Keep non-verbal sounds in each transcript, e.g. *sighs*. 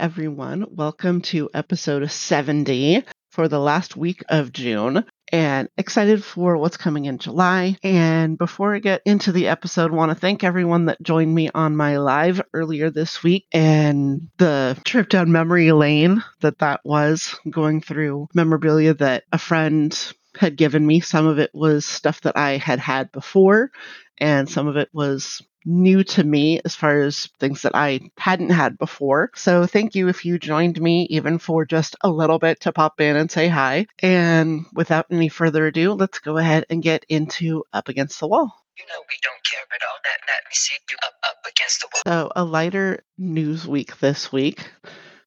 Everyone. Welcome to episode 70 for the last week of June and excited for what's coming in July. And before I get into the episode, want to thank everyone that joined me on my live earlier this week and the trip down memory lane that that was going through memorabilia that a friend had given me. Some of it was stuff that I had had before, and some of it was new to me as far as things that I hadn't had before. So thank you if you joined me even for just a little bit to pop in and say hi. And without any further ado, let's go ahead and get into Up Against the Wall. You know we don't care at all. That let me see you up up against the wall. So a lighter news week this week.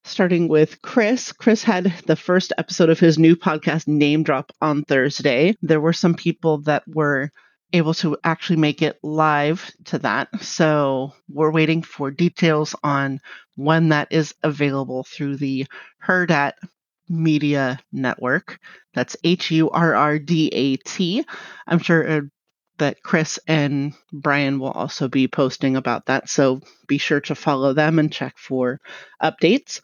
Starting with Chris. Chris had the first episode of his new podcast, Name Drop, on Thursday. There were some people that were able to actually make it live to that. So we're waiting for details on when that is available through the Hurrdat Media Network. That's H U R R D A T. I'm sure uh, that Chris and Brian will also be posting about that. So be sure to follow them and check for updates.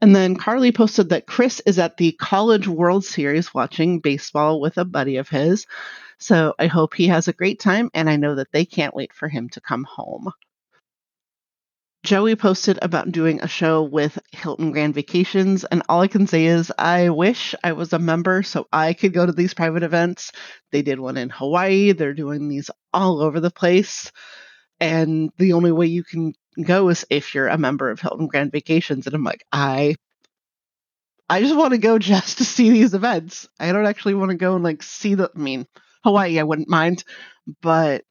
And then Carly posted that Chris is at the College World Series watching baseball with a buddy of his. So I hope he has a great time, and I know that they can't wait for him to come home. Joey posted about doing a show with Hilton Grand Vacations, and all I can say is I wish I was a member so I could go to these private events. They did one in Hawaii, they're doing these all over the place. And the only way you can go is if you're a member of Hilton Grand Vacations. And I'm like, I I just want to go just to see these events. I don't actually want to go and like see the I mean, Hawaii I wouldn't mind, but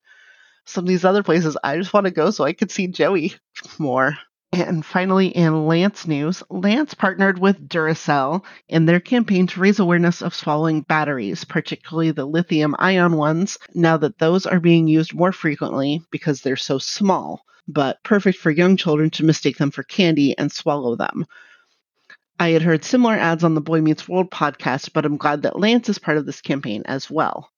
some of these other places, I just want to go so I could see Joey more. And finally, in Lance news, Lance partnered with Duracell in their campaign to raise awareness of swallowing batteries, particularly the lithium ion ones, now that those are being used more frequently because they're so small, but perfect for young children to mistake them for candy and swallow them. I had heard similar ads on the Boy Meets World podcast, but I'm glad that Lance is part of this campaign as well.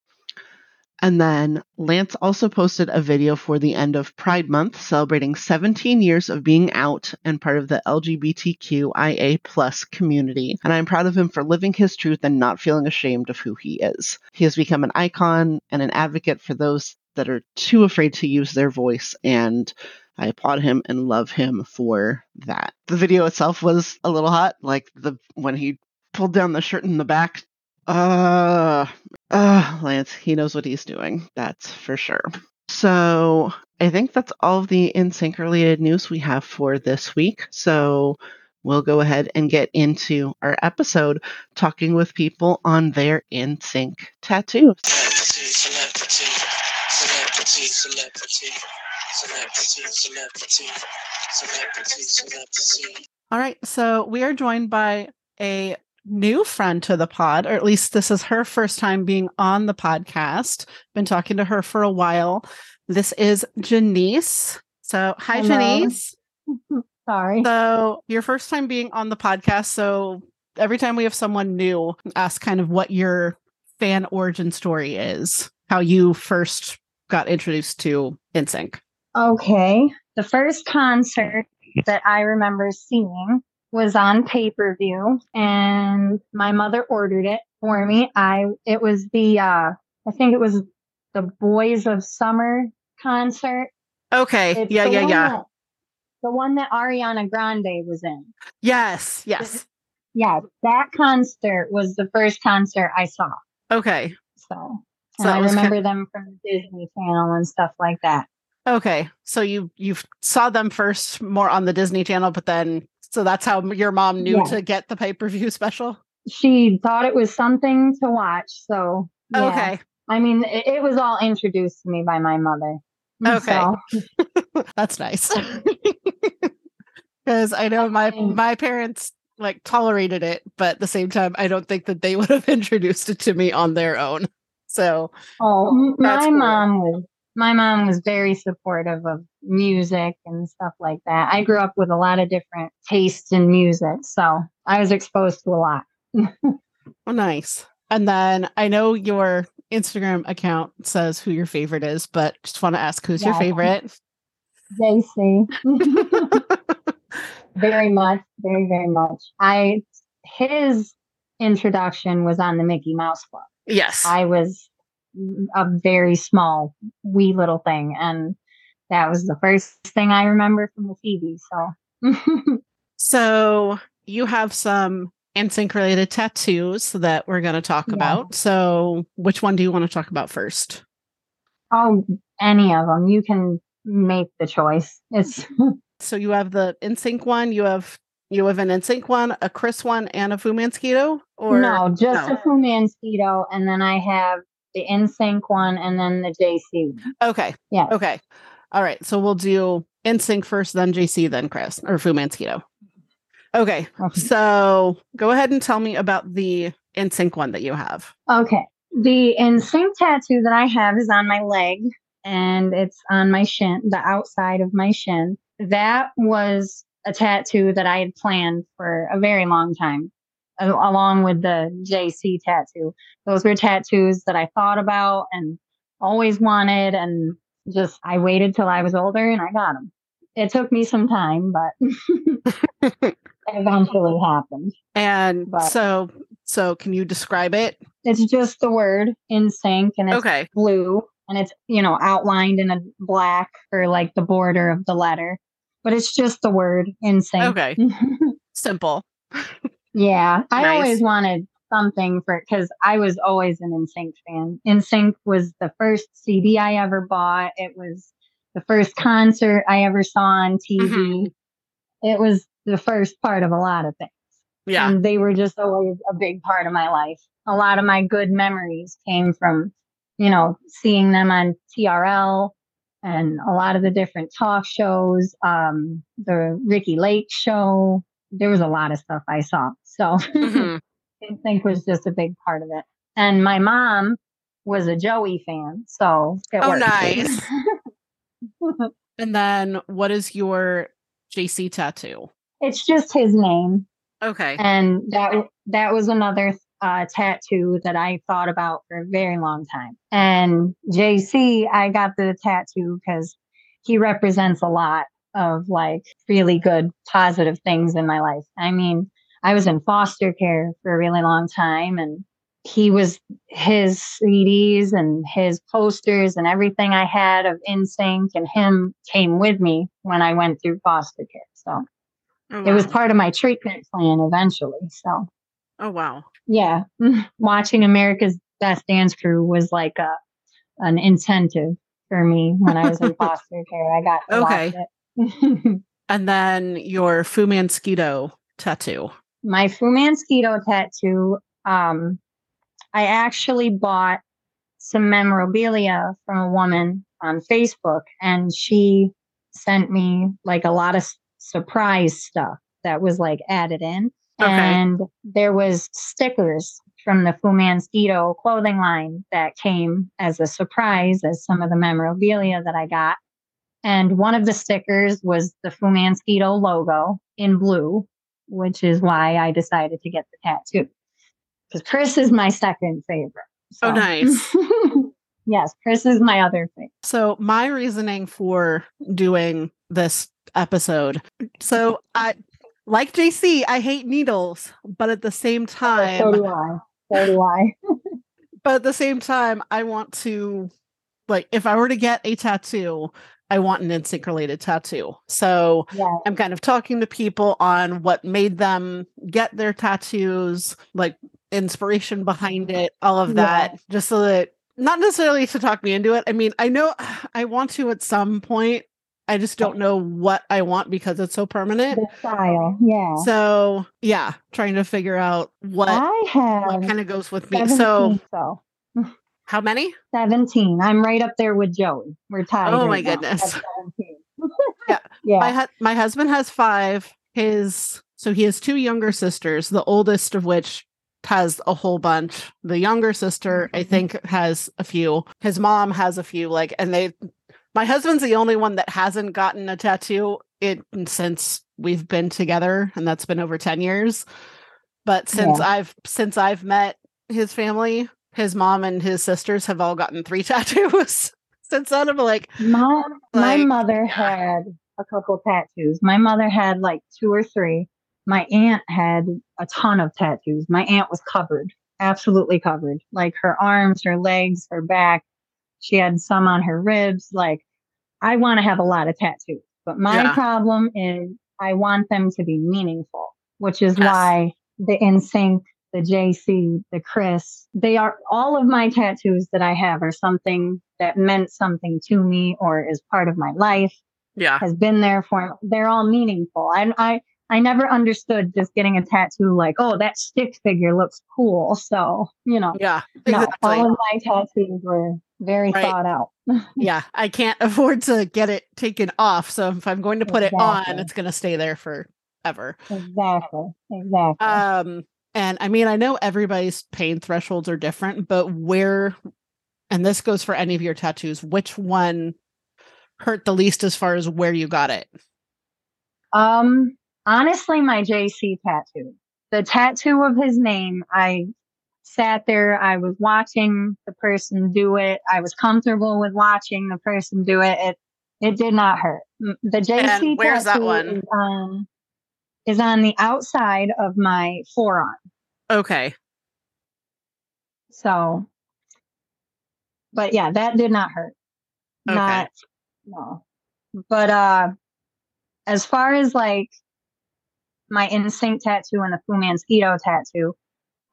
And then Lance also posted a video for the end of Pride Month celebrating 17 years of being out and part of the LGBTQIA plus community. And I'm proud of him for living his truth and not feeling ashamed of who he is. He has become an icon and an advocate for those that are too afraid to use their voice and I applaud him and love him for that. The video itself was a little hot, like the when he pulled down the shirt in the back uh, uh, Lance, he knows what he's doing. That's for sure. So I think that's all of the NSYNC related news we have for this week. So we'll go ahead and get into our episode talking with people on their NSYNC tattoos. All right. So we are joined by a new friend to the pod, or at least this is her first time being on the podcast. Been talking to her for a while. This is Jeniece. So, hi, Hello. Jeniece. *laughs* Sorry. So, your first time being on the podcast. So, every time we have someone new, ask kind of what your fan origin story is, how you first got introduced to NSYNC. Okay. The first concert that I remember seeing was on pay-per-view and my mother ordered it for me. I it was the uh I think it was the Boys of Summer concert. Okay. It's yeah, yeah, yeah. that- the one that Ariana Grande was in. Yes, yes. Yeah, that concert was the first concert I saw. Okay. So, So I remember them from the Disney Channel and stuff like that. Okay. So you you saw them first more on the Disney Channel, but then so that's how your mom knew Yeah. to get the pay-per-view special? She thought it was something to watch. So, yeah. Okay. I mean, it, it was all introduced to me by my mother. Okay. So, *laughs* That's nice. *laughs* Cuz I know my my parents like tolerated it, but at the same time I don't think that they *laughs* would have introduced it to me on their own. So, oh, my cool. mom was my mom was very supportive of music and stuff like that. I grew up with a lot of different tastes in music, so I was exposed to a lot. oh, nice. And then I know your Instagram account says who your favorite is, but just want to ask who's your Yeah. favorite? JC. *laughs* very much, very, very much. I his introduction was on the Mickey Mouse Club. Yes. I was a very small, wee little thing, and that was the first thing I remember from the TV. So, *laughs* so you have some NSYNC related tattoos that we're going to talk Yeah. about. So, which one do you want to talk about first? oh, any of them, you can make the choice. It's *laughs* So you have the NSYNC one. You have you have an NSYNC one, a Chris one, and a FuMan Skeeto. Or no, just no? the FuMan Skeeto, and then I have the NSYNC one, and then the JC. Okay. Yeah. Okay. All right. So we'll do NSYNC first, then JC, then Chris or FuMan Skeeto. Okay. Okay. So go ahead and tell me about the NSYNC one that you have. Okay. The NSYNC tattoo that I have is on my leg and it's on my shin, the outside of my shin. That was a tattoo that I had planned for a very long time, along with the JC tattoo. Those were tattoos that I thought about and always wanted. And just, I waited till I was older and I got them. It took me some time, but *laughs* it eventually happened. And But- so so can you describe it? It's just the word NSYNC and it's Okay. blue and it's you know outlined in a black or like the border of the letter but it's just the word NSYNC Okay. *laughs* Simple. *laughs* yeah i Nice. always wanted something for because i was always an NSYNC fan NSYNC was the first cd i ever bought it was the first concert i ever saw on tv Mhm. it was the first part of a lot of things Yeah. and they were just always a big part of my life. A lot of my good memories came from, you know, seeing them on TRL and a lot of the different talk shows, um, the Ricki Lake show. There was a lot of stuff I saw. So Mhm. *laughs* I think was just a big part of it. And my mom was a Joey fan. So it Oh, worked. nice. *laughs* And then what is your JC tattoo? it's just his name. Okay. and that that was another uh, tattoo that I thought about for a very long time. And JC, I got the tattoo because he represents a lot of like really good positive things in my life. I mean, I was in foster care for a really long time, and he was his CDs and his posters and everything I had of NSYNC and him came with me when I went through foster care. So Oh, it was part of my treatment plan eventually. So Oh wow. yeah, *laughs* watching America's Best Dance Crew was like a an incentive for me when I was in *laughs* foster care. I got Okay. *laughs* And then your FuMan Skeeto tattoo. my FuMan Skeeto tattoo. Um, I actually bought some memorabilia from a woman on Facebook, and she sent me like a lot of surprise stuff that was like added in. Okay. And there was stickers from the FuMan Skeeto clothing line that came as a surprise as some of the memorabilia that I got. And one of the stickers was the FuMan Skeeto logo in blue, which is why I decided to get the tattoo. Because Chris is my second favorite. Oh, nice. *laughs* yes, Chris is my other favorite. So my reasoning for doing this episode. So I like JC, I hate needles, but at the same time, So do I. So do I. *laughs* *laughs* but at the same time, I want to like if I were to get a tattoo, I want an NSYNC related tattoo. So Yeah. I'm kind of talking to people on what made them get their tattoos, like inspiration behind it, all of Yeah. that, just so that not necessarily to talk me into it. I mean, I know *sighs* I want to at some point. I just don't know what I want because it's so permanent. The style. Yeah. So yeah, trying to figure out what I have what kind of goes with me. So so how many? 17. I'm right up there with Joey. We're tied. Oh right my goodness. 17. *laughs* Yeah. Yeah. My hu- my husband has five. His so he has two younger sisters, the oldest of which has a whole bunch. The younger sister, I Mhm. think, has a few. His mom has a few. Like, and they, my husband's the only one that hasn't gotten a tattoo in since we've been together, and that's been over ten years. But since I've since I've met his family, his mom and his sisters have all gotten three *laughs* tattoos. since then, I'm like, My my Like- mother had a couple tattoos. My mother had like two or three. My aunt had a ton of tattoos. My aunt was covered, absolutely covered. Like her arms, her legs, her back. She had some on her ribs. Like I want to have a lot of tattoos, but my Yeah. problem is I want them to be meaningful, which is Yes. why the NSYNC, the JC, the Chris, they are all of my tattoos that I have are something that meant something to me or is part of my life, Yeah. has been there for they're all meaningful. I I I never understood just getting a tattoo like, oh, that stick figure looks cool. So, you know, Yeah. no, Exactly. all of my tattoos were very Right. thought out. *laughs* yeah. I can't *laughs* afford to get it taken off. So if I'm going to put it on, it's going to stay there forever. Exactly. Exactly. Um, and I mean, I know everybody's pain thresholds are different, but where, and this goes for any of your tattoos, which one hurt the least as far as where you got it? Um, honestly, my JC tattoo, the tattoo of his name, I sat there, I was watching the person do it. I was comfortable with watching the person do it. It, it did not hurt. The JC And where's that tattoo one? Is on, is on the outside of my forearm. Okay. So, but yeah, that did not hurt. Okay. Not, no. But, uh, as far as like my NSYNC tattoo and the Fu Mosquito tattoo,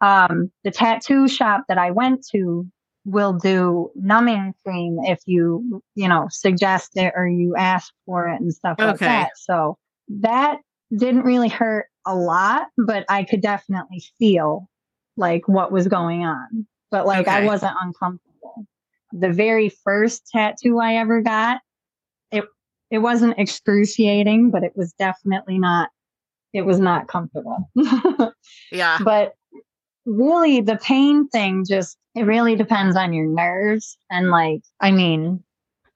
um, the tattoo shop that I went to will do numbing cream if you, you know, suggest it or you ask for it and stuff like that. So that didn't really hurt a lot, but I could definitely feel like what was going on. But like I wasn't uncomfortable. The very first tattoo I ever got, it it wasn't excruciating, but it was definitely not it was not comfortable. *laughs* Yeah. but really the pain thing just it really depends on your nerves and like I mean,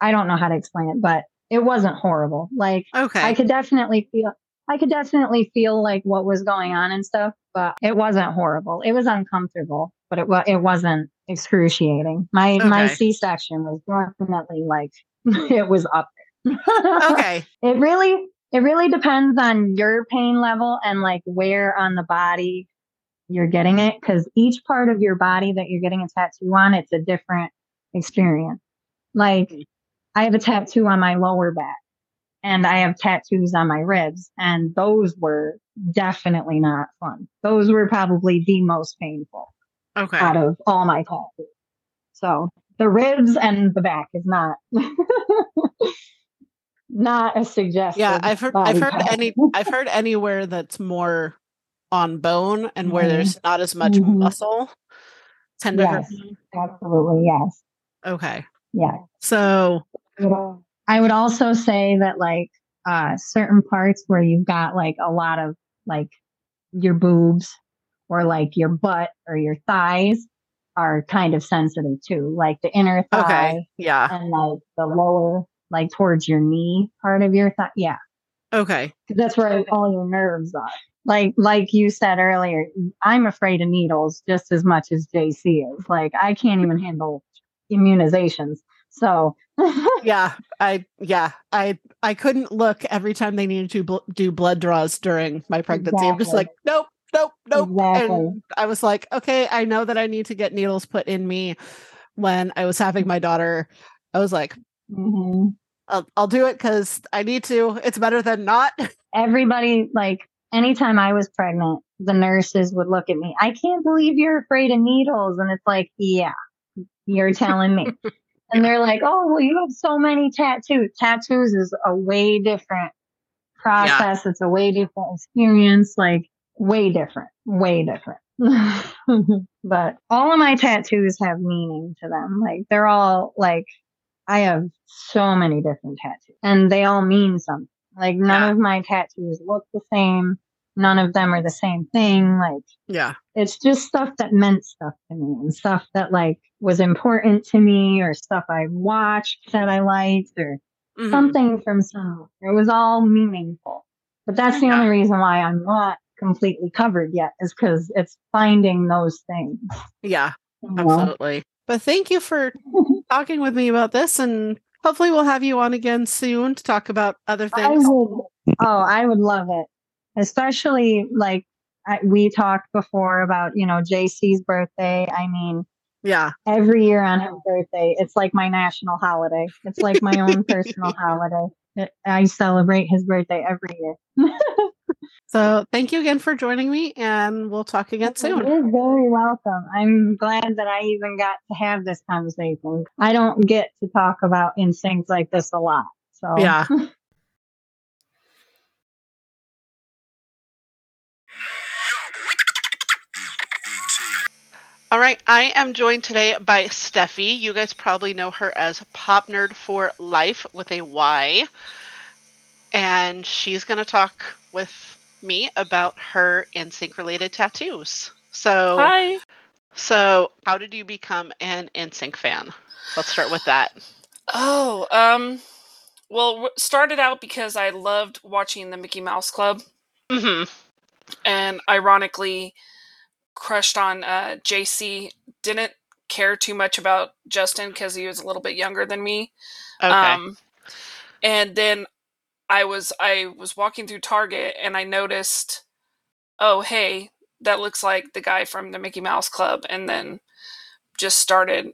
I don't know how to explain it, but it wasn't horrible. Like Okay. I could definitely feel I could definitely feel like what was going on and stuff, but it wasn't horrible. It was uncomfortable, but it was it wasn't excruciating. My my C section was definitely like *laughs* it was up there. *laughs* okay. It really it really depends on your pain level and like where on the body you're getting it because each part of your body that you're getting a tattoo on it's a different experience like hmm. i have a tattoo on my lower back and i have tattoos on my ribs and those were definitely not fun those were probably the most painful Okay. out of all my tattoos so the ribs and the back is not *laughs* not a suggestion Yeah, I've heard I've heard any I've heard anywhere that's more on bone and where Mhm. there's not as much Mhm. muscle tend to hurt. Absolutely yes Okay. yeah So I would also say that like uh certain parts where you've got like a lot of like your boobs or like your butt or your thighs are kind of sensitive too. Like the inner thigh okay. Yeah. and like the lower like towards your knee part of your thigh. Yeah. Okay. that's where all your nerves are. Like like you said earlier, I'm afraid of needles just as much as JC is. Like I can't even handle immunizations. So *laughs* Yeah. I yeah. I I couldn't look every time they needed to bl- do blood draws during my pregnancy. I'm just like, nope, nope, nope. Exactly. And I was like, okay, I know that I need to get needles put in me when I was having my daughter. I was like, Mhm. I'll, I'll do it because I need to. It's better than not. *laughs* everybody like anytime I was pregnant, the nurses would look at me. I can't believe you're afraid of needles. And it's like, yeah, you're telling me. *laughs* and they're like, oh, well, you have so many tattoos. Tattoos is a way different process. It's a way different experience, like way different, way different. *laughs* but all of my tattoos have meaning to them. Like they're all like, I have so many different tattoos and they all mean something. Like none Yeah. of my tattoos look the same. None of them are the same thing. Like Yeah. it's just stuff that meant stuff to me and stuff that like was important to me or stuff I watched that I liked or Mhm. something from somewhere. It was all meaningful. But that's the Yeah. only reason why I'm not completely covered yet is because it's finding those things. Yeah. you know? Absolutely. But thank you for *laughs* talking with me about this and Hopefully, we'll have you on again soon to talk about other I things. would, oh, I would love it. Especially like I, we talked before about, you know, JC's birthday. I mean, Yeah. every year on his birthday, it's like my national holiday. It's like my own *laughs* personal holiday. I celebrate his birthday every year. *laughs* So thank you again for joining me, and we'll talk again soon. You're very welcome. I'm glad that I even got to have this conversation. I don't get to talk about in things like this a lot. So Yeah. *laughs* All right, I am joined today by Steffi. You guys probably know her as Pop Nerd for Life with a Y. And she's going to talk with me about her NSYNC related tattoos. So, Hi. so how did you become an NSYNC fan? Let's start with that. Oh, um, well, started out because I loved watching the Mickey Mouse Club, Mm-hmm. and ironically, crushed on uh, JC. Didn't care too much about Justin because he was a little bit younger than me. Okay. Um, and then I was I was walking through Target and I noticed, oh hey, that looks like the guy from the Mickey Mouse Club, and then just started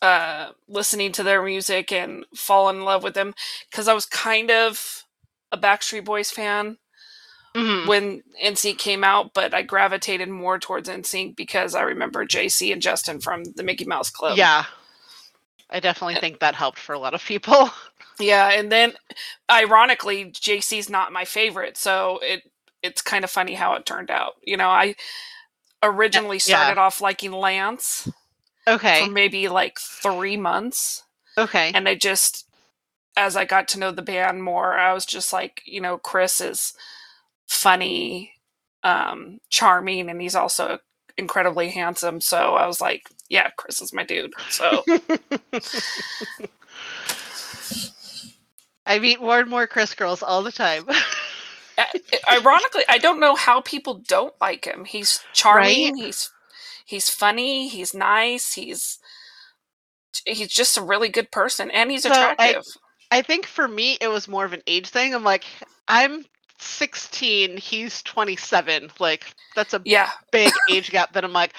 uh, listening to their music and fall in love with them because I was kind of a Backstreet Boys fan Mhm. when NSYNC came out, but I gravitated more towards NSYNC because I remember JC and Justin from the Mickey Mouse Club. Yeah. I definitely think that helped for a lot of people. *laughs* Yeah, and then ironically, JC's not my favorite, so it it's kind of funny how it turned out. You know, I originally Yeah. started off liking Lance Okay. for maybe like three months, Okay. and I just as I got to know the band more, I was just like, you know, Chris is funny, um, charming, and he's also incredibly handsome. So I was like, yeah, Chris is my dude. So *laughs* I meet more and more Chris girls all the time. *laughs* Ironically, I don't know how people don't like him. He's charming. Right? He's he's funny. He's nice. He's he's just a really good person, and he's So, I- attractive. I think for me, it was more of an age thing. I'm like, I'm 16, he's 27. Like, that's a yeah, big *laughs* age gap that I'm like,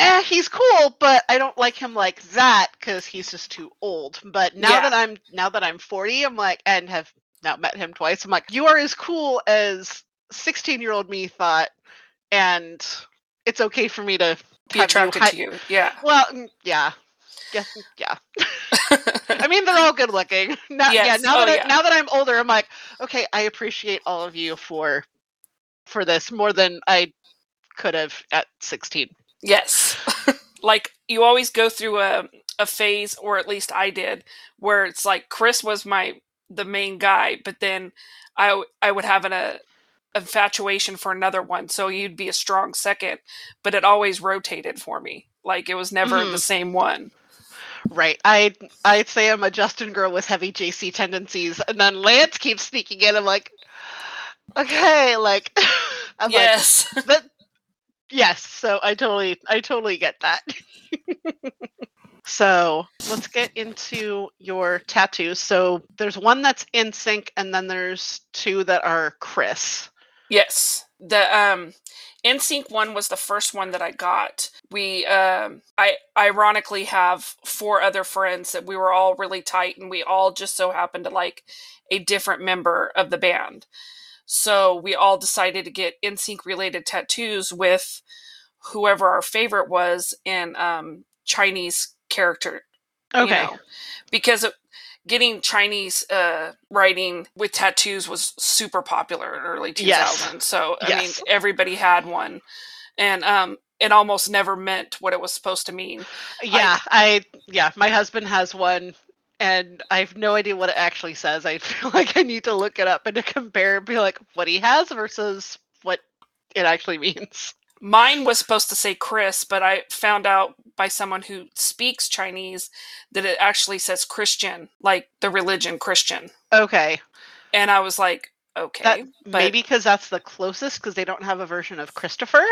eh, he's cool, but I don't like him like that because he's just too old. But now Yeah. that I'm now that I'm 40, I'm like, and have now met him twice. I'm like, you are as cool as 16 year old me thought, and it's okay for me to be attracted hi- to you. Yeah, Well, mm, yeah. Yeah, yeah. *laughs* I mean, they're all good looking. *laughs* Now, yeah, now Oh, that I, yeah. now that I'm older, I'm like, okay, I appreciate all of you for for this more than I could have at 16. yes. *laughs* like you always go through a a phase, or at least I did, where it's like Chris was my the main guy, but then I I would have an a infatuation for another one, so you'd be a strong second, but it always rotated for me. Like it was never Mhm. the same one. Right. I I'd say I'm a Justin girl with heavy JC tendencies, and then Lance keeps sneaking in. I'm like, okay, like, *laughs* I'm yes. like, but yes. So I totally, I totally get that. *laughs* so let's get into your tattoos. So there's one that's NSYNC, and then there's two that are Chris. Yes. The um NSYNC one was the first one that I got. We um I ironically have four other friends that we were all really tight and we all just so happened to like a different member of the band. So we all decided to get NSYNC related tattoos with whoever our favorite was in um Chinese character you Okay. know, because getting Chinese uh, writing with tattoos was super popular in early 2000s. Yes. So I Yes. mean, everybody had one, and um, it almost never meant what it was supposed to mean. Yeah, I, yeah, my husband has one and I have no idea what it actually says. I *laughs* feel like I need to look it up and to compare and be like what he has versus what it actually means. Mine was supposed to say Chris, but I found out by someone who speaks Chinese that it actually says Christian, like the religion Christian. Okay. And I was like, okay, That but maybe because that's the closest because they don't have a version of Christopher.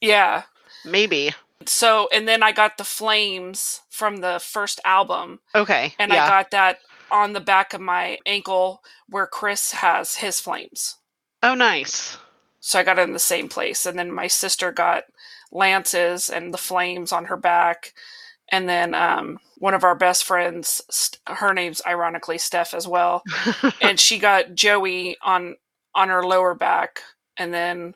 yeah. Maybe. So, and then I got the flames from the first album, Okay. and yeah. I got that on the back of my ankle where Chris has his flames. Oh, nice. So I got it in the same place. And then my sister got lances and the flames on her back. And then um, one of our best friends, her name's ironically Steph as well, *laughs* and she got Joey on on her lower back. And then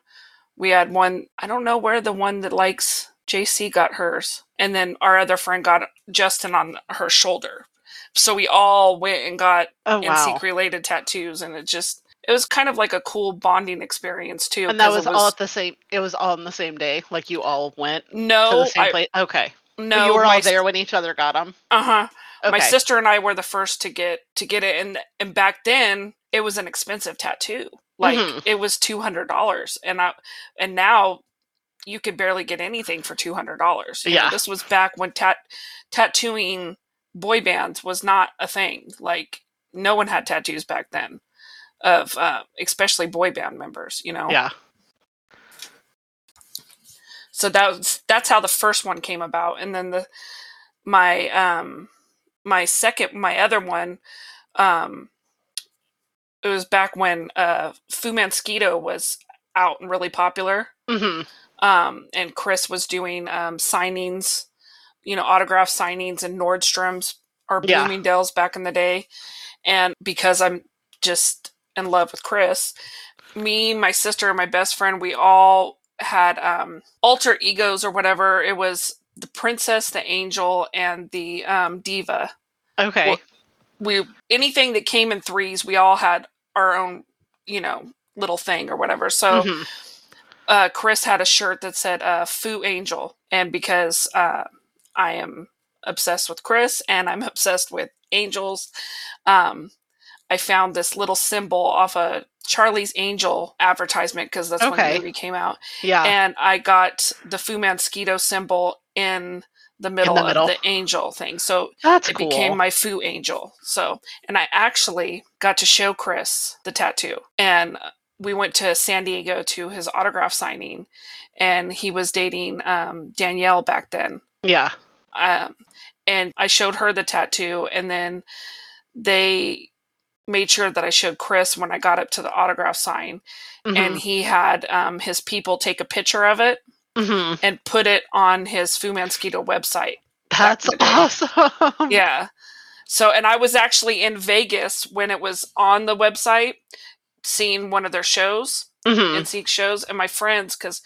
we had one. I don't know where the one that likes JC got hers, and then our other friend got Justin on her shoulder. So we all went and got oh, wow. NSYNC related tattoos, and it just it was kind of like a cool bonding experience too. And that was, it all at the same. It was all on the same day. Like you all went to no, the same I. Okay. no, you were all there when each other got them. Uh huh. Okay. My sister and I were the first to get to get it, and and back then it was an expensive tattoo. Like Mhm. it was two hundred dollars, and I and now you could barely get anything for two hundred dollars. Yeah. this was back when tat tattooing boy bands was not a thing. Like no one had tattoos back then of uh, especially boy band members. You know. Yeah. so that was that's how the first one came about and then the my um my second my other one um it was back when uh FuMan Skeeto was out and really popular hmm um and chris was doing um signings you know autograph signings in nordstrom's or Yeah. bloomingdale's back in the day and because i'm just in love with chris. Me my sister and my best friend we all had um alter egos or whatever. It was the princess the angel and the um diva. Okay. Well, we anything that came in threes we all had our own you know little thing or whatever. So Mhm. uh, Chris had a shirt that said uh, "Foo Angel," and because uh, I am obsessed with Chris and I'm *laughs* obsessed with angels, um, I found this little symbol off a Charlie's Angel advertisement because that's when Okay. the movie came out, Yeah. and I got the FuMan Skeeto symbol in the middle, middle. of the angel thing. So That's it cool. became my Fu Angel. So, and I actually got to show Chris the tattoo, and we went to San Diego to his autograph signing, and he was dating um, Danielle back then. yeah. Um, and I showed her the tattoo, and then they made sure that I showed Chris when I got up to the autograph sign, Mhm. and he had um, his people take a picture of it Mhm. and put it on his FuMan Skeeto website. That's in the day. awesome. yeah. So, and I was actually in Vegas when it was on the website, seeing one of their shows, Mhm. NSYNC shows, and my friends, because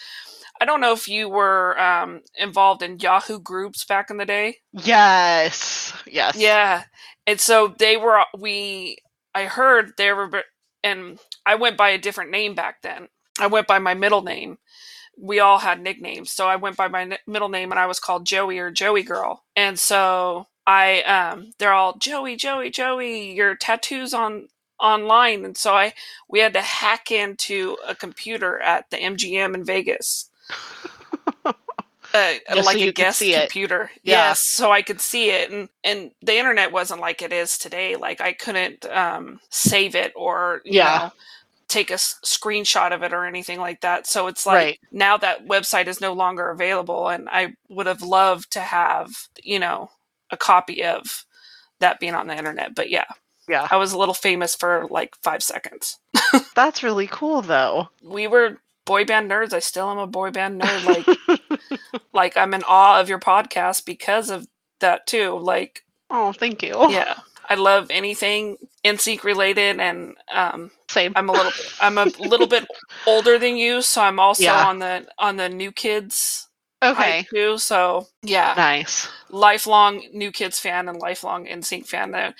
I don't know if you were um, involved in Yahoo groups back in the day. Yes. Yes. Yeah. And so they were, we, I heard they were, and I went by a different name back then. I went by my middle name. We all had nicknames. So I went by my middle name and I was called Joey or Joey Girl. And so I, um, they're all Joey, Joey, Joey, your tattoos on, online. And so I, we had to hack into a computer at the MGM in Vegas. *laughs* Uh, Just so like you a guest computer, Yeah. yes, so I could see it, and and the internet wasn't like it is today. Like I couldn't um, save it or you Yeah. know take a s- screenshot of it or anything like that. So it's like Right. now that website is no longer available, and I would have loved to have you know a copy of that being on the internet. But yeah, Yeah. I was a little famous for like five seconds. *laughs* That's really cool, though. We were boy band nerds. I still am a boy band nerd. Like *laughs* *laughs* like I'm in awe of your podcast because of that too. Like oh, thank you. yeah, I love anything NSYNC related, and um, Same. I'm a little I'm a little bit *laughs* older than you, so I'm also Yeah. on the on the new kids okay. too. So yeah, Nice. lifelong new kids fan and lifelong NSYNC fan though.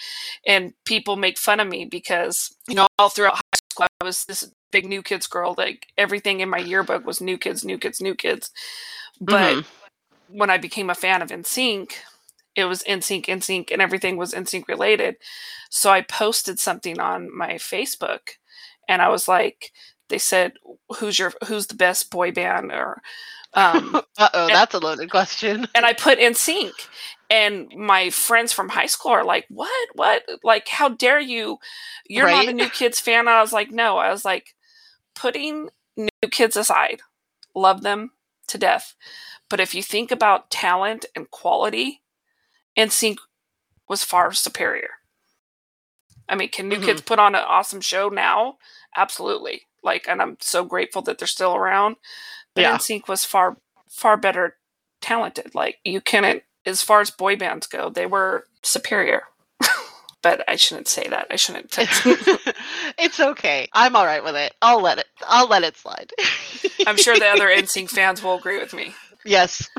And people make fun of me because, you know, all throughout high school I was this big new kids girl. Like everything in my yearbook was new kids, new kids, new kids. But Mhm. when I became a fan of NSYNC, it was NSYNC, NSYNC, and everything was NSYNC related. So I posted something on my Facebook and I was like, they said, who's your, who's the best boy band or, um, *laughs* Uh oh, that's a loaded question. *laughs* and I put NSYNC. And my friends from high school are like, "What? What? Like, how dare you? You're not a New Kids fan." And I was like, "No." I was like, putting New Kids aside, love them to death, but if you think about talent and quality, NSYNC was far superior. I mean, can New Mhm. Kids put on an awesome show now? Absolutely. Like, and I'm so grateful that they're still around. But Yeah. NSYNC was far, far better talented. Like, you couldn't, as far as boy bands go, they were superior. But I shouldn't say that. I shouldn't. *laughs* *laughs* it's okay. I'm all right with it. I'll let it. I'll let it slide. *laughs* I'm sure the other NSYNC fans will agree with me. Yes.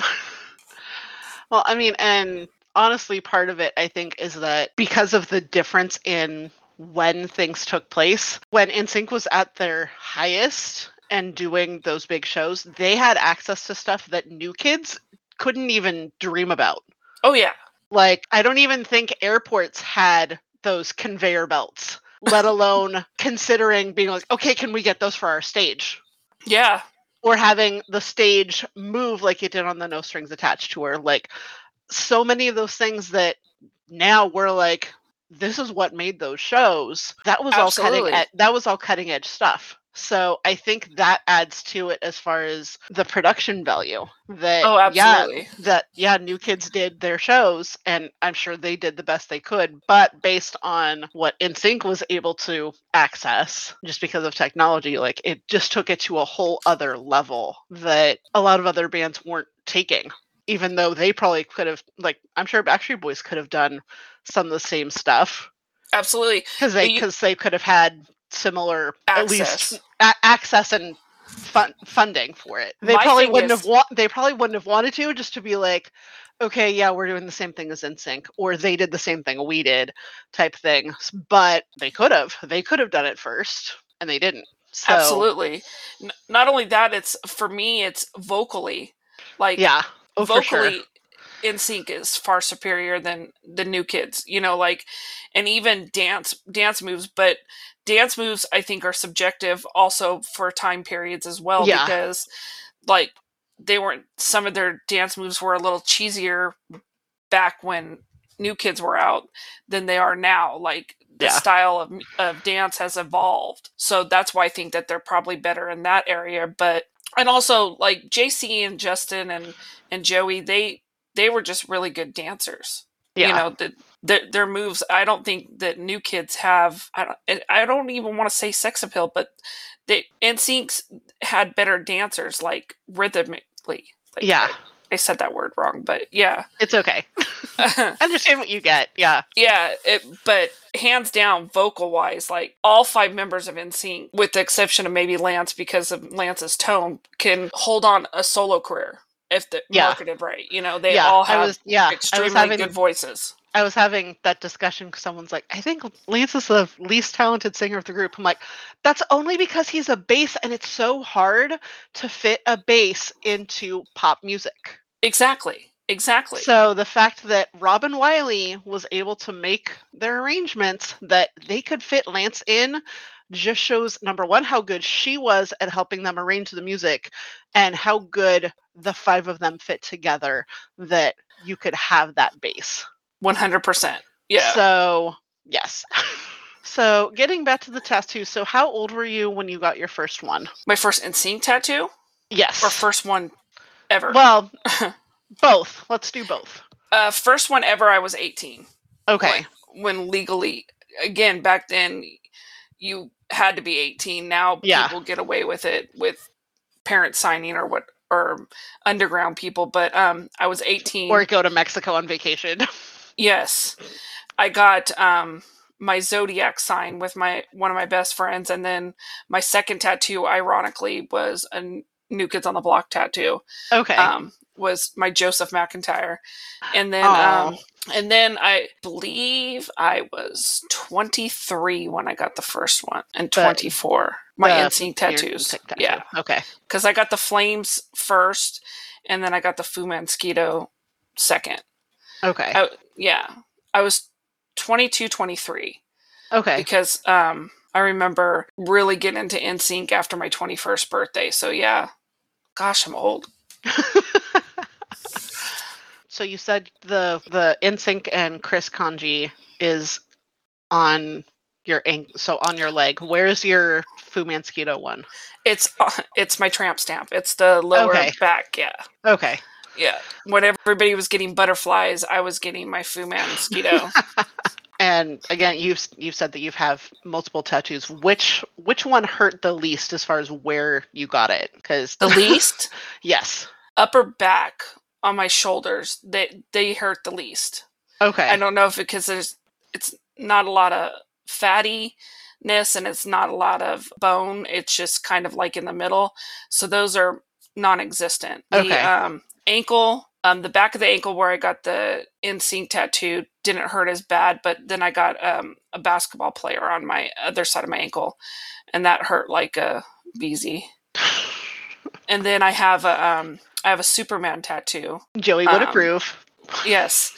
Well, I mean, and honestly, part of it, I think, is that because of the difference in when things took place, when NSYNC was at their highest and doing those big shows, they had access to stuff that new kids couldn't even dream about. Oh, yeah. Like, I don't even think airports had those conveyor belts, let *laughs* alone considering being like, okay, can we get those for our stage? Yeah. or having the stage move like it did on the No Strings Attached tour. Like so many of those things that now we're like, this is what made those shows. That was all Absolutely. cutting. Ed- that was all cutting edge stuff. So I think that adds to it as far as the production value. That Oh, absolutely. yeah, that yeah, New Kids did their shows, and I'm sure they did the best they could. But based on what NSYNC was able to access, just because of technology, like it just took it to a whole other level that a lot of other bands weren't taking. Even though they probably could have, like I'm sure Backstreet Boys could have done some of the same stuff Absolutely. because they because they could have had similar at least Access. a- access and fun- funding for it. They My probably wouldn't is- have wa- they probably wouldn't have wanted to just to be like, okay, yeah, we're doing the same thing as NSYNC, or they did the same thing we did, type thing. But they could have they could have done it first, and they didn't. So Absolutely. N- not only that, it's for me, it's vocally. Like, yeah, oh for sure. NSYNC is far superior than the new kids you know like and even dance dance moves but dance moves i think are subjective also for time periods as well Yeah. because like they weren't some of their dance moves were a little cheesier back when new kids were out than they are now like the Yeah. style of, of dance has evolved so that's why i think that they're probably better in that area but and also like jc and justin and and joey they they were just really good dancers. Yeah, you know the, their, their moves i don't think that new kids have i don't i don't even want to say sex appeal but they NSYNC had better dancers like rhythmically. Like, yeah, I, I said that word wrong but yeah. *laughs* It's okay. I understand what you get. Yeah, yeah it, but hands down vocal wise like all five members of NSYNC with the exception of maybe lance because of lance's tone can hold on a solo career if they're Yeah. marketed right you know they yeah. all I have was yeah, I extremely was having good voices I was having that discussion because someone's like, I think Lance is the least talented singer of the group. I'm like, that's only because he's a bass and it's so hard to fit a bass into pop music. exactly exactly So the fact that Robin Wiley was able to make their arrangements that they could fit Lance in just shows number one how good she was at helping them arrange the music and how good the five of them fit together that you could have that base 100% yeah So, yes. *laughs* so, getting back to the tattoo. So, how old were you when you got your first one? my first NSYNC tattoo Yes. or first one ever Well, *laughs* both. Let's do both. uh first one ever i was 18 Okay. when legally again back then you had to be 18 now Yeah. people get away with it with parent signing or what or underground people but um i was 18 Or go to Mexico on vacation. *laughs* yes i got um my zodiac sign with my one of my best friends and then my second tattoo ironically was a new kids on the block tattoo okay. um, was my Joseph McIntyre, and then um, and then I believe I was 23 when I got the first one, and The- 24 my the- NSYNC tattoos. tattoo. Yeah, Okay. because I got the flames first, and then I got the FuMan Skeeto second. Okay. I, yeah, I was 22, 23 okay. because um, I remember really getting into NSYNC after my 21st birthday. So yeah, gosh, I'm old. *laughs* so you said the the NSYNC and Chris Kanji is on your ankle, so on your leg. Where's your FuMan Skeeto one? It's uh, *laughs* it's my tramp stamp. It's the lower Okay. back. Yeah, Okay. yeah. When everybody was getting butterflies, I was getting my FuMan Skeeto. *laughs* And again, you've you've said that you have multiple tattoos. Which which one hurt the least as far as where you got it? Because The least *laughs* yes. upper back on my shoulders, they they hurt the least. Okay. I don't know if because there's it's not a lot of fattiness and it's not a lot of bone. It's just kind of like in the middle. So those are non-existent. Okay. The um, ankle, um, the back of the ankle where I got the NSYNC tattoo didn't hurt as bad, but then I got um, a basketball player on my other side of my ankle, and that hurt like a beezy. *sighs* And then I have a um, I have a Superman tattoo. Joey would um, approve. Yes,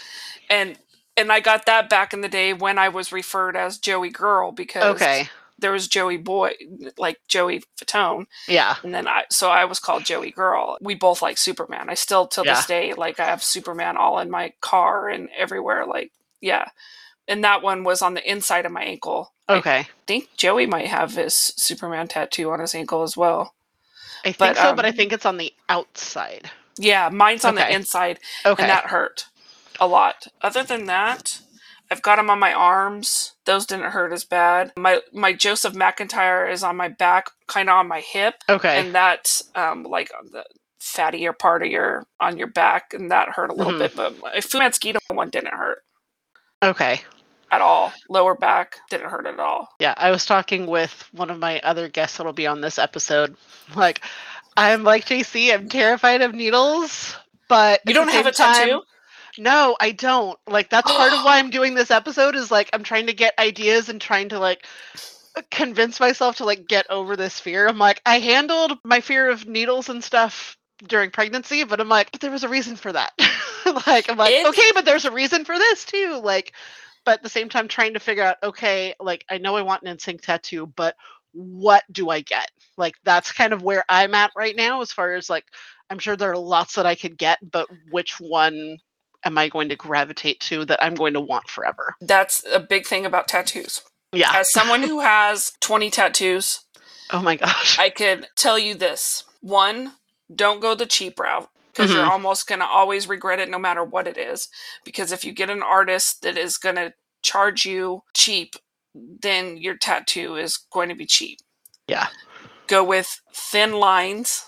and and I got that back in the day when I was referred as Joey Girl because Okay. there was Joey Boy, like Joey Fatone, Yeah. and then I so I was called Joey Girl. We both like Superman. I still till Yeah. this day like I have Superman all in my car and everywhere. Like yeah, and that one was on the inside of my ankle. Okay. I think Joey might have his Superman tattoo on his ankle as well. I think But, so, um, but I think it's on the outside. Yeah, mine's on the inside. Okay. and that hurt a lot. Other than that, I've got them on my arms. Those didn't hurt as bad. My my Joseph McIntyre is on my back, kind of on my hip, okay. and that um, like on the fattier part of your on your back, and that hurt a little Mhm. bit. But my Fu Mosquito one didn't hurt okay. At all. Lower back didn't hurt at all. Yeah, I was talking with one of my other guests that'll be on this episode. Like, I'm like JC, I'm terrified of needles, but You don't have a time- tattoo? No, I don't. Like that's part of *gasps* why I'm doing this episode is like I'm trying to get ideas and trying to like convince myself to like get over this fear. I'm like I handled my fear of needles and stuff during pregnancy, but I'm like but there was a reason for that. *laughs* like I'm like It's- okay, but there's a reason for this too. Like but at the same time trying to figure out okay, like I know I want an NSYNC tattoo, but what do I get? Like that's kind of where I'm at right now as far as like I'm sure there are lots that I could get, but which one am I going to gravitate to that I'm going to want forever? That's a big thing about tattoos. Yeah. As someone who has 20 tattoos, Oh my gosh. I could tell you this. One, don't go the cheap route because you're Mhm. almost going to always regret it no matter what it is. Because if you get an artist that is going to charge you cheap, then your tattoo is going to be cheap. Yeah. Go with thin lines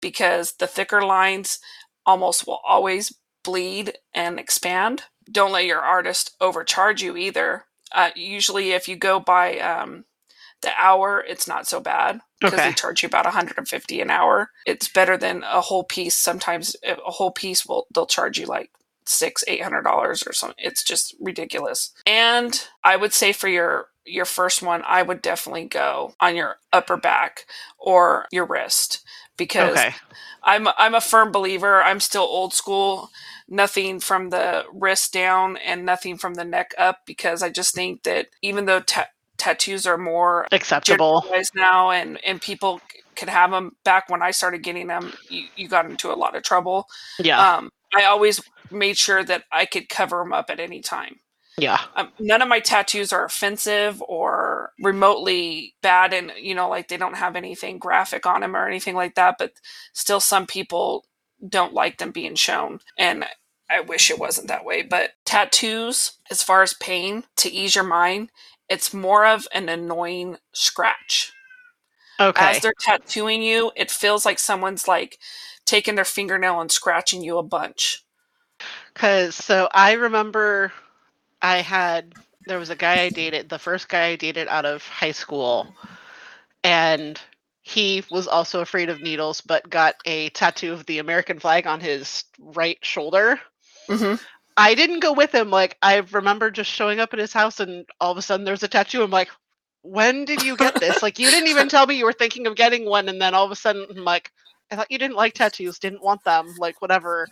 because the thicker lines almost will always bleed and expand. Don't let your artist overcharge you either. Uh, usually, if you go by um, the hour, it's not so bad because Okay. they charge you about 150 an hour. It's better than a whole piece. Sometimes a whole piece will they'll charge you like six, eight hundred dollars or something. It's just ridiculous. And I would say for your your first one, I would definitely go on your upper back or your wrist because Okay. I'm I'm a firm believer. I'm still old school. Nothing from the wrist down and nothing from the neck up because I just think that even though ta- tattoos are more Acceptable. now and and people could have them back when I started getting them, you, you got into a lot of trouble. Yeah. Um, I always made sure that I could cover them up at any time. yeah. Um, none of my tattoos are offensive or remotely bad, and you know, like they don't have anything graphic on them or anything like that. But still, some people don't like them being shown, and I wish it wasn't that way. But tattoos, as far as pain to ease your mind, it's more of an annoying scratch. Okay. As they're tattooing you, it feels like someone's like taking their fingernail and scratching you a bunch. Cause so I remember I had there was a guy I dated, the first guy I dated out of high school, and he was also afraid of needles, but got a tattoo of the American flag on his right shoulder. hmm I didn't go with him. Like I remember just showing up at his house and all of a sudden there's a tattoo. I'm like, when did you get this? like you didn't even tell me you were thinking of getting one, and then all of a sudden I'm like, I thought you didn't like tattoos, didn't want them, like whatever.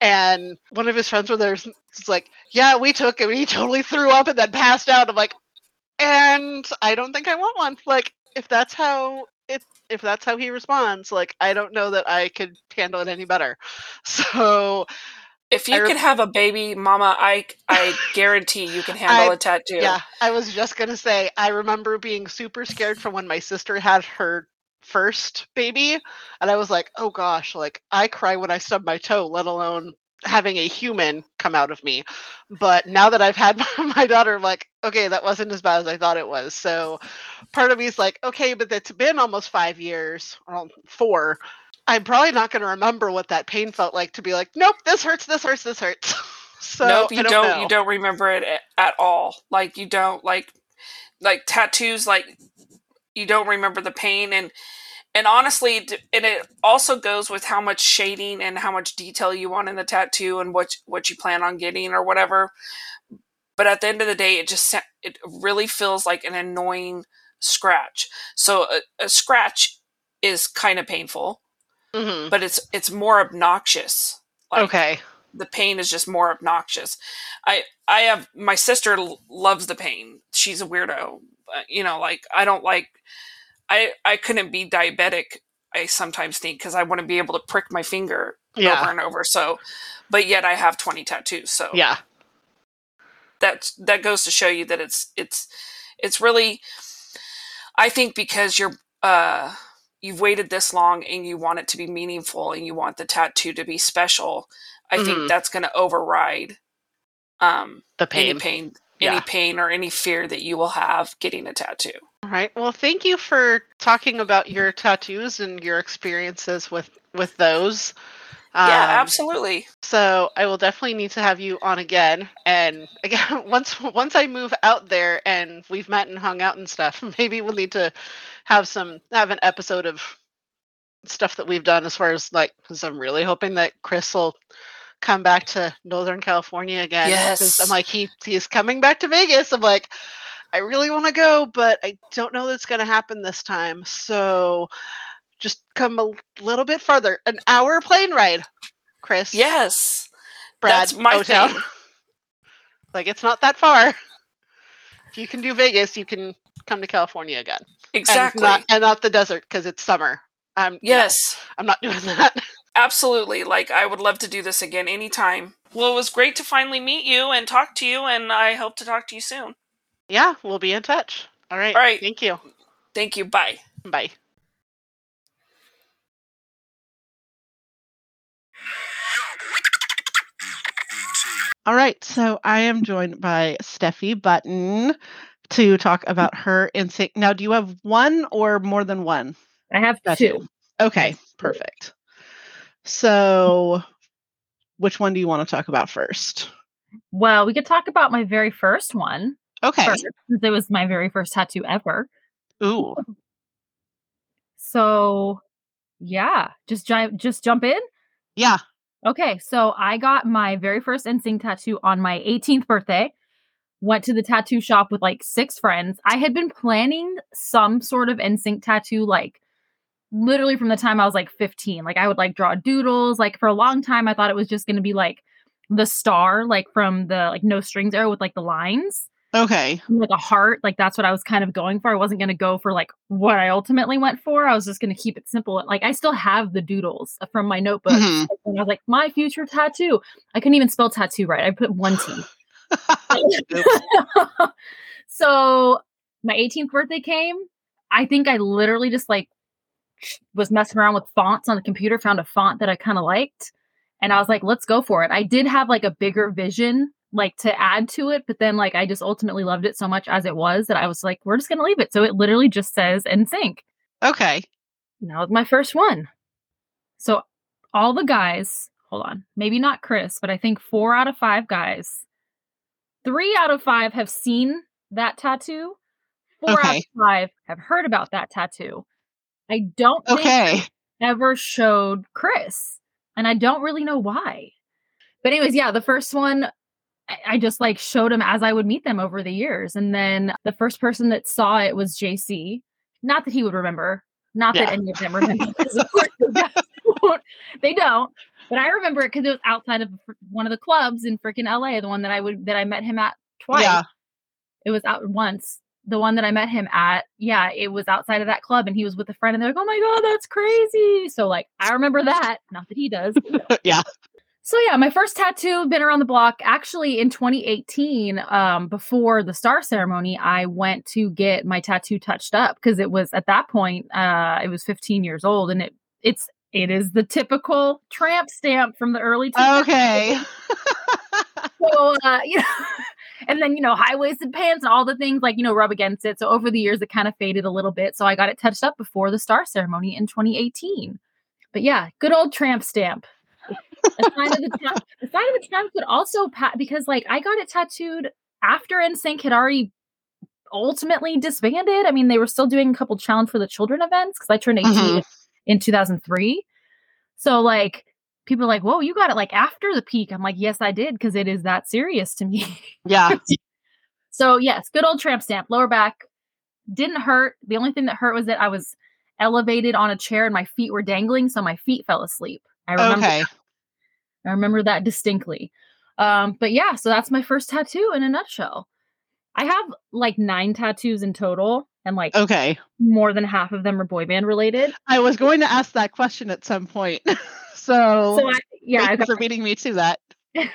And one of his friends were there. It's like, yeah, we took him. He totally threw up and then passed out. I'm like, and I don't think I want one. Like if that's how it, if that's how he responds, like I don't know that I could handle it any better. *laughs* So If you rem- could have a baby, Mama, I I *laughs* guarantee you can handle I- a tattoo. Yeah, I was just gonna say. I remember being super scared from when my sister had her first baby, and I was like, "Oh gosh!" Like I cry when I stub my toe, let alone having a human come out of me. But now that I've had *laughs* my daughter, I'm like, okay, that wasn't as bad as I thought it was. So part of me is like, okay, but it's been almost five years, well, four. I'm probably not going to remember what that pain felt like to be like, nope, this hurts, this hurts, this hurts. *laughs* so nope, you don't, don't. You don't remember it at all. Like you don't like like tattoos. Like you don't remember the pain and and honestly, and it also goes with how much shading and how much detail you want in the tattoo and what what you plan on getting or whatever. But at the end of the day, it just it really feels like an annoying scratch. So a, a scratch is kind of painful, Mhm. but it's it's more obnoxious. Like, okay. the pain is just more obnoxious. I I have my sister loves the pain. She's a weirdo. But, you know, like I don't like I I couldn't be diabetic. I sometimes think because I wouldn't be able to prick my finger Yeah. over and over. So, but yet I have twenty tattoos. So Yeah. that that goes to show you that it's it's it's really i think because you're uh you've waited this long and you want it to be meaningful and you want the tattoo to be special i Mhm. think that's going to override um The pain. any pain Yeah. any pain or any fear that you will have getting a tattoo All right. Well, thank you for talking about your tattoos and your experiences with with those. Yeah Um, absolutely So I will definitely need to have you on again. And *laughs* again, once once I move out there and we've met and hung out and stuff, *laughs* maybe we'll need to have some have an episode of stuff that we've done as far as like because I'm really hoping that Chris will come back to Northern California again. 'cause I'm like he he's coming back to Vegas. I'm like, I really want to go, but I don't know that's gonna happen this time. So just come a little bit further. An hour plane ride, Chris. yes Brad, that's my oh, O-Town. thing. *laughs* like it's not that far. If you can do Vegas, you can come to California again. exactly And not, and not the desert because it's summer. I'm no, yes I'm not doing that. *laughs* Absolutely. Like, I would love to do this again anytime. Well, it was great to finally meet you and talk to you, and I hope to talk to you soon. yeah, we'll be in touch. All right. All right. Thank you. Thank you. Bye. Bye. All right, so I am joined by Steffi Button to talk mm-hmm. about her NSYNC. Now, do you have one or more than one? I have tattoo? two. Okay, perfect. So, which one do you want to talk about first? Well, we could talk about my very first one. Okay. first, since it was my very first tattoo ever. Ooh. So, yeah, just jump, just jump in. Yeah. Okay, so I got my very first NSYNC tattoo on my 18th birthday. Went to the tattoo shop with like six friends. I had been planning some sort of NSYNC tattoo like literally from the time I was like 15. Like I would like draw doodles. Like for a long time I thought it was just going to be like the star like from the like no strings era with like the lines Okay. like a heart like that's what i was kind of going for. I wasn't going to go for like what i ultimately went for. I was just going to keep it simple. Like i still have the doodles from my notebook Mhm. and i was like my future tattoo. I couldn't even spell tattoo right. I put one t. *laughs* *laughs* So my 18th birthday came. I think i literally just like was messing around with fonts on the computer found a font that i kind of liked and i was like let's go for it. I did have like a bigger vision like to add to it but then like i just ultimately loved it so much as it was that i was like we're just gonna leave it so it literally just says NSYNC okay. and that was my first one so all the guys hold on maybe not chris but i think four out of five guys three out of five have seen that tattoo four out Okay. of five have heard about that tattoo i don't think Okay. ever showed Chris. And I don't really know why. But anyways, yeah, the first one I- just like showed him as I would meet them over the years. And then the first person that saw it was JC. Not that he would remember. Not that any of them remember. of course *laughs* they don't. But I remember it because it was outside of one of the clubs in freaking LA, the one that I would that I met him at twice. Yeah. It was out once. The one that I met him at, yeah, it was outside of that club and he was with a friend and they're like, oh my God, that's crazy. So, like, I remember that. Not that he does. *laughs* yeah. So yeah, my first tattoo been around the block. Actually, in 2018, um, before the star ceremony, I went to get my tattoo touched up because it was at that point, uh, it was 15 years old, and it it's it is the typical tramp stamp from the early 2000s. Okay. *laughs* so uh, *laughs* you know, and then you know high waisted pants and all the things like you know rub against it. So over the years, it kind of faded a little bit. So I got it touched up before the star ceremony in 2018. But yeah, good old tramp stamp. A sign of the tramp. A sign of the tramp could also pa- because like I got it tattooed after NSYNC had already ultimately disbanded. I mean, they were still doing a couple challenge for the children events because I turned 18 Mhm. in 2003. So like people are like, whoa, you got it like after the peak. I'm like, yes, I did, because it is that serious to me. Yeah. *laughs* so yes, good old tramp stamp, lower back. Didn't hurt. The only thing that hurt was that I was elevated on a chair and my feet were dangling, so my feet fell asleep. I remember Okay. I remember that distinctly. Um, but yeah, so that's my first tattoo in a nutshell. I have like nine tattoos in total, and like Okay. more than half of them are boy band related. I was going to ask that question at some point. *laughs* so, So I, yeah, I got for beating me to that. *laughs*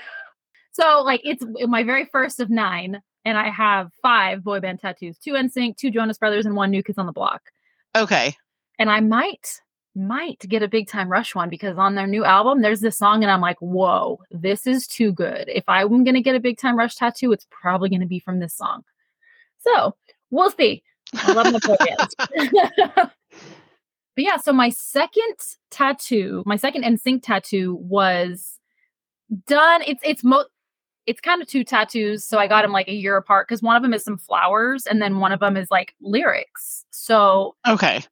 So like it's my very first of nine, and I have five boy band tattoos: two NSYNC, two Jonas Brothers, and one New Kids on the Block. Okay. And I might might get a big time rush one because on their new album there's this song and I'm like, whoa, this is too good. If I'm gonna get a big time rush tattoo, it's probably gonna be from this song. So we'll see. I love bands. *laughs* *laughs* but yeah, so my second tattoo, my second NSYNC tattoo was done. It's it's mo it's kind of two tattoos. So I got them like a year apart because one of them is some flowers and then one of them is like lyrics. So Okay.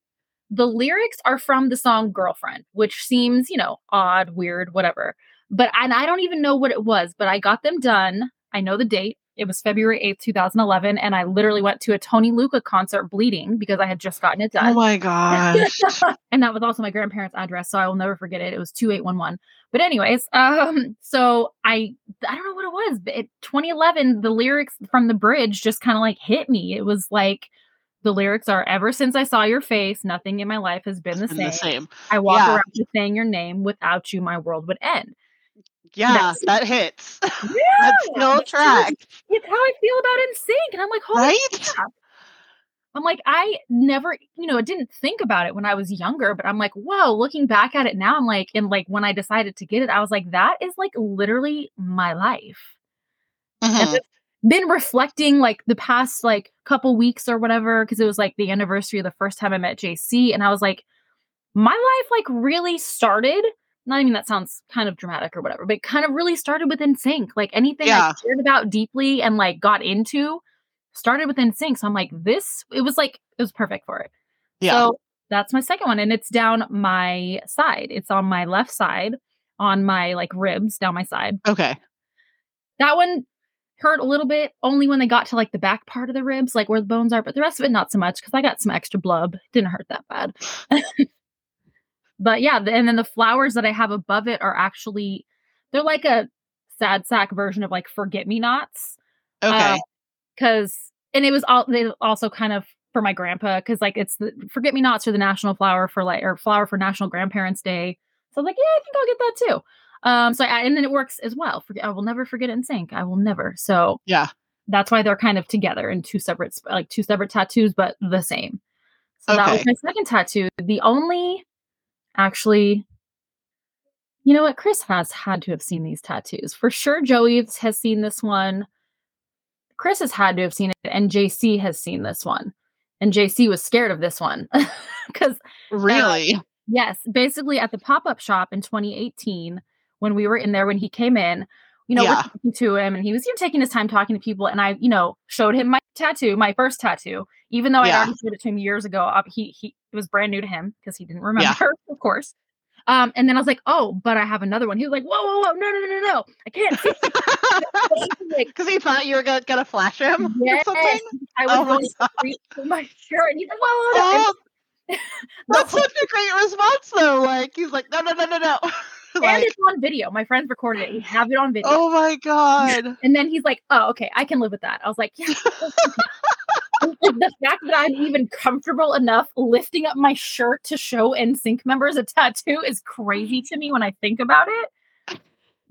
The lyrics are from the song Girlfriend, which seems, you know, odd, weird, whatever. But and I don't even know what it was, but I got them done. I know the date. It was February 8th, 2011. And I literally went to a Tony Lucca concert bleeding because I had just gotten it done. Oh my gosh. *laughs* and that was also my grandparents' address, so I will never forget it. It was 2811. But anyways, *laughs* um, so I I don't know what it was, but it, 2011, the lyrics from the bridge just kind of like hit me. It was like the lyrics are ever since I saw your face, nothing in my life has been the Been same. the same. I walk Yeah. around just saying your name. Without you, my world would end. Yeah, That's- that hits. *laughs* Yeah, still that's how tracks. It's, it's how I feel about NSYNC, and I'm like, holy Right? crap. I'm like, I never, you know, I didn't think about it when I was younger, but I'm like, whoa, looking back at it now, I'm like, and like when I decided to get it, I was like, that is like literally my life. And Mhm. Been reflecting like the past like couple weeks or whatever, because it was like the anniversary of the first time I met JC, and I was like, my life like really started. Not even that sounds kind of dramatic or whatever, but kind of really started with sync Like anything Yeah. I cared about deeply and like got into started with sync So I'm like, this it was like it was perfect for it. Yeah. So that's my second one. And it's down my side. It's on my left side, on my like ribs down my side. okay. That one hurt a little bit only when they got to like the back part of the ribs, like where the bones are, but the rest of it not so much because I got some extra blub. Didn't hurt that bad. *laughs* but yeah, and then the flowers that I have above it are actually they're like a sad sack version of like forget me nots uh, Okay. because and it was all they also kind of for my grandpa because like it's the forget me nots are the national flower for like or flower for national grandparents day so I'm like yeah i think i'll get that too um so I, and then it works as well. Forget i will never forget it NSYNC. I will never. So Yeah. that's why they're kind of together in two separate like two separate tattoos but the same. So that was my second tattoo. The only actually you know what? Chris has had to have seen these tattoos. For sure joey has seen this one. Chris has had to have seen it and jc has seen this one. And jc was scared of this one *laughs* because Really? Yes, basically at the pop-up shop in 2018 when we were in there when he came in, you know, Yeah. we're talking to him and he was you know, taking his time talking to people and I, you know, showed him my tattoo, my first tattoo, even though I'd Yeah. already showed it to him years ago. Uh, he he it was brand new to him because he didn't remember, *laughs* of course. Um, and then I was like, "Oh, but I have another one." He was like, "Whoa, whoa, whoa, no, no, no, no, no, I can't." Because *laughs* he thought you were gonna, gonna flash him *laughs* yes, or something. I was Oh my going to reach for my shirt, and he's like, "Whoa, whoa, whoa!" Oh, that's such a great response, though. Like he's like, no, no, no, no, no. *laughs* and it's on video. My friends recorded it. We have it on video. oh my god. And then he's like, "Oh, okay, I can live with that." I was like, "Yeah." *laughs* Like, the fact that I'm even comfortable enough lifting up my shirt to show NSYNC members a tattoo is crazy to me when I think about it.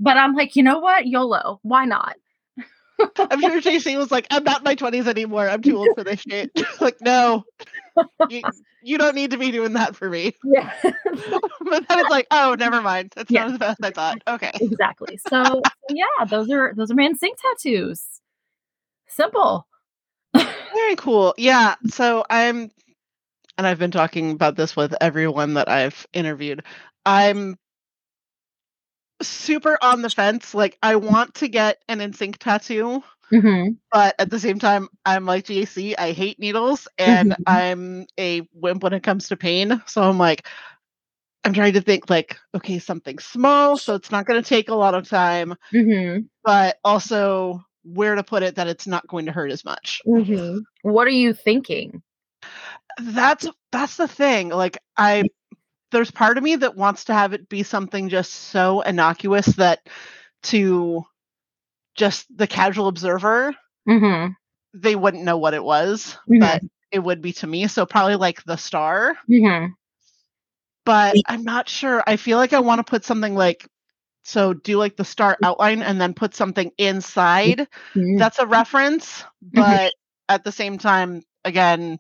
But I'm like, you know what? YOLO. Why not? I'm sure JC was like, I'm not in my 20s anymore. I'm too old for this shit. *laughs* like, no. you, you don't need to be doing that for me. *laughs* Yeah. *laughs* but then it's like, oh, never mind. That's Yeah. not as bad as I thought. Okay. exactly. So, so yeah, those are those are my NSYNC tattoos. Simple. Very cool. Yeah. So I'm, and I've been talking about this with everyone that I've interviewed. I'm super on the fence. Like, I want to get an NSYNC tattoo, Mm-hmm. but at the same time, I'm like JC. I hate needles, and Mhm. I'm a wimp when it comes to pain. So I'm like, I'm trying to think like, okay, something small, so it's not going to take a lot of time, Mm-hmm. but also where to put it that it's not going to hurt as much. Mm-hmm. What are you thinking? that's that's the thing like i there's part of me that wants to have it be something just so innocuous that to just the casual observer Mm-hmm. they wouldn't know what it was Mhm. but it would be to me so probably like the star Mm-hmm. but i'm not sure i feel like i want to put something like so do like the star outline and then put something inside that's a reference but at the same time again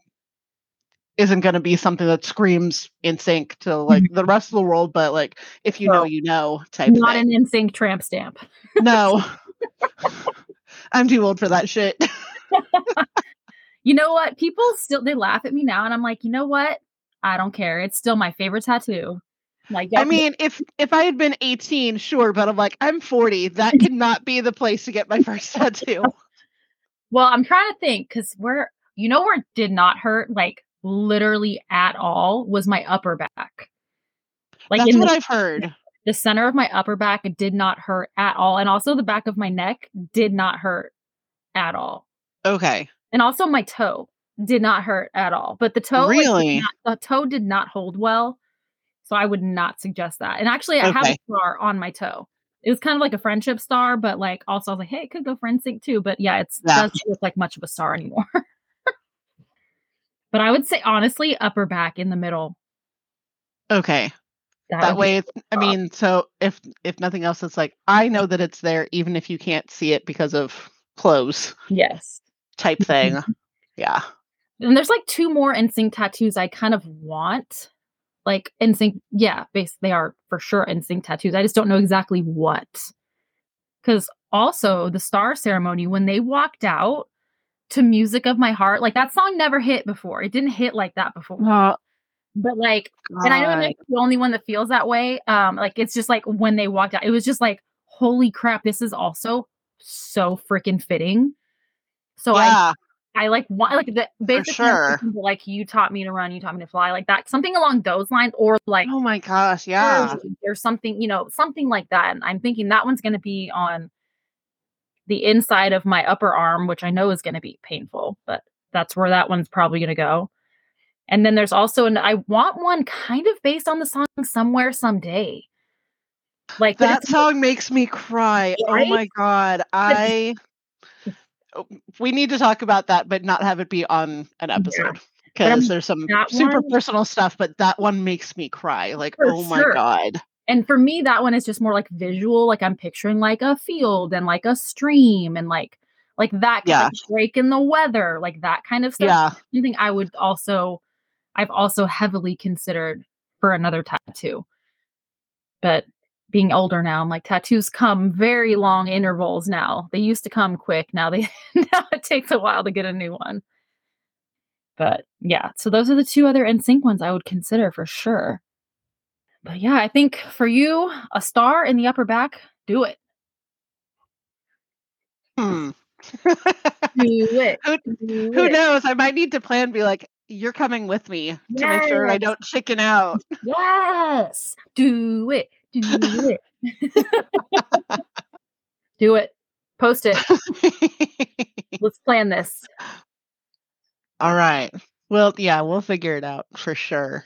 isn't going to be something that screams NSYNC to like the rest of the world but like if you know you know type Not thing. an NSYNC tramp stamp. no *laughs* *laughs* i'm too old for that shit *laughs* You know what? People still they laugh at me now, and I'm like, you know what? I don't care. It's still my favorite tattoo. Like, i mean if if i had been 18 sure but i'm like i'm 40 that cannot be the place to get my first tattoo well, I'm trying to think because we're you know where it did not hurt, like literally at all, was my upper back. Like that's what the, i've heard the center of my upper back, did not hurt at all, and also the back of my neck did not hurt at all. okay and also my toe did not hurt at all. But the toe, like, Really? not- the toe did not hold well, so I would not suggest that. And actually, I have a Okay. star on my toe. It was kind of like a friendship star, but like also I was like, hey, it could go for NSYNC too. But yeah, it's Yeah. doesn't look like much of a star anymore. *laughs* but I would say honestly, upper back in the middle. okay That, that way it's, i mean so if if nothing else it's like i know that it's there even if you can't see it because of clothes yes. type thing *laughs* yeah And there's like two more NSYNC tattoos I kind of want. Like NSYNC, yeah, base they are for sure NSYNC tattoos. I just don't know exactly what. Because also the star ceremony, when they walked out to Music of My Heart, like that song never hit before. It didn't hit like that before. Oh, But like, and I know I'm God. not the only one that feels that way. Um, like it's just like when they walked out, it was just like, holy crap, this is also so freaking fitting. So I yeah I like want like the basically sure. like you taught me to run, you taught me to fly, like that, something along those lines, or like oh my gosh yeah there's something, you know, something like that. And I'm thinking that one's gonna be on the inside of my upper arm, which I know is gonna be painful, but that's where that one's probably gonna go. And then there's also an I want one kind of based on the song Somewhere Someday. Like that song makes me cry oh my god i Oh, we need to talk about that but not have it be on an episode because there's some super one- personal stuff but that one makes me cry like oh my sure. god and for me that one is just more like visual like i'm picturing like a field and like a stream and like like that kind Yeah. of break in the weather like that kind of stuff. Yeah. Something i would also i've also heavily considered for another tattoo. But being older now i'm like tattoos come very long intervals now. They used to come quick. Now they *laughs* now it takes a while to get a new one. But yeah. So those are the two other NSYNC ones i would consider for sure but yeah i think for you a star in the upper back do it hmm. do *laughs* it Who- do who it. knows i might need to plan be like you're coming with me to make sure i don't chicken out *laughs* Yes. Do it. Do it. *laughs* Do it. Post it. Let's plan this. All right. Well, yeah, we'll figure it out for sure.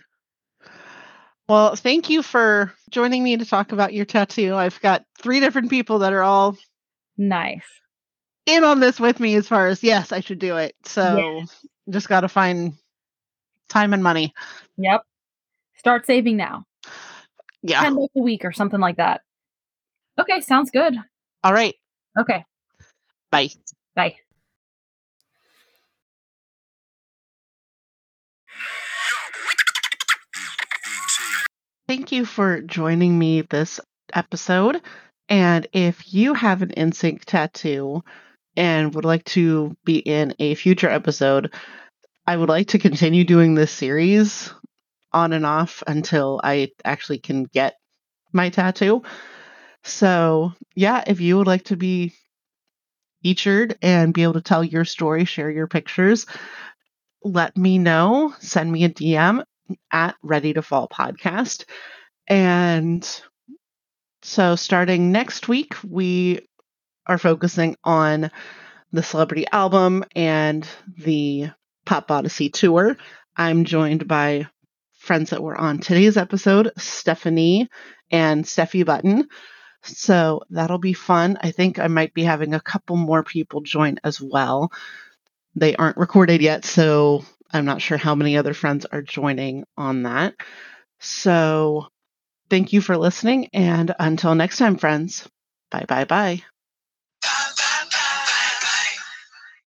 Well, thank you for joining me to talk about your tattoo. I've got three different people that are all Nice. in on this with me as far as yes, I should do it. So just got to find time and money. Yep. Start saving now. Yeah. 10 bucks a week or something like that. Okay, sounds good. All right. Okay. Bye. Bye. Thank you for joining me this episode. And if you have an NSYNC tattoo and would like to be in a future episode, I would like to continue doing this series on and off until I actually can get my tattoo. So, yeah, if you would like to be featured and be able to tell your story, share your pictures, let me know. Send me a DM at Ready to Fall Podcast. And so, starting next week, we are focusing on the celebrity album and the Pop Odyssey tour. I'm joined by friends that were on today's episode, Stephanie and Steffi Button. So that'll be fun. I think I might be having a couple more people join as well. They aren't recorded yet, so I'm not sure how many other friends are joining on that. So thank you for listening, and until next time, friends, bye bye bye.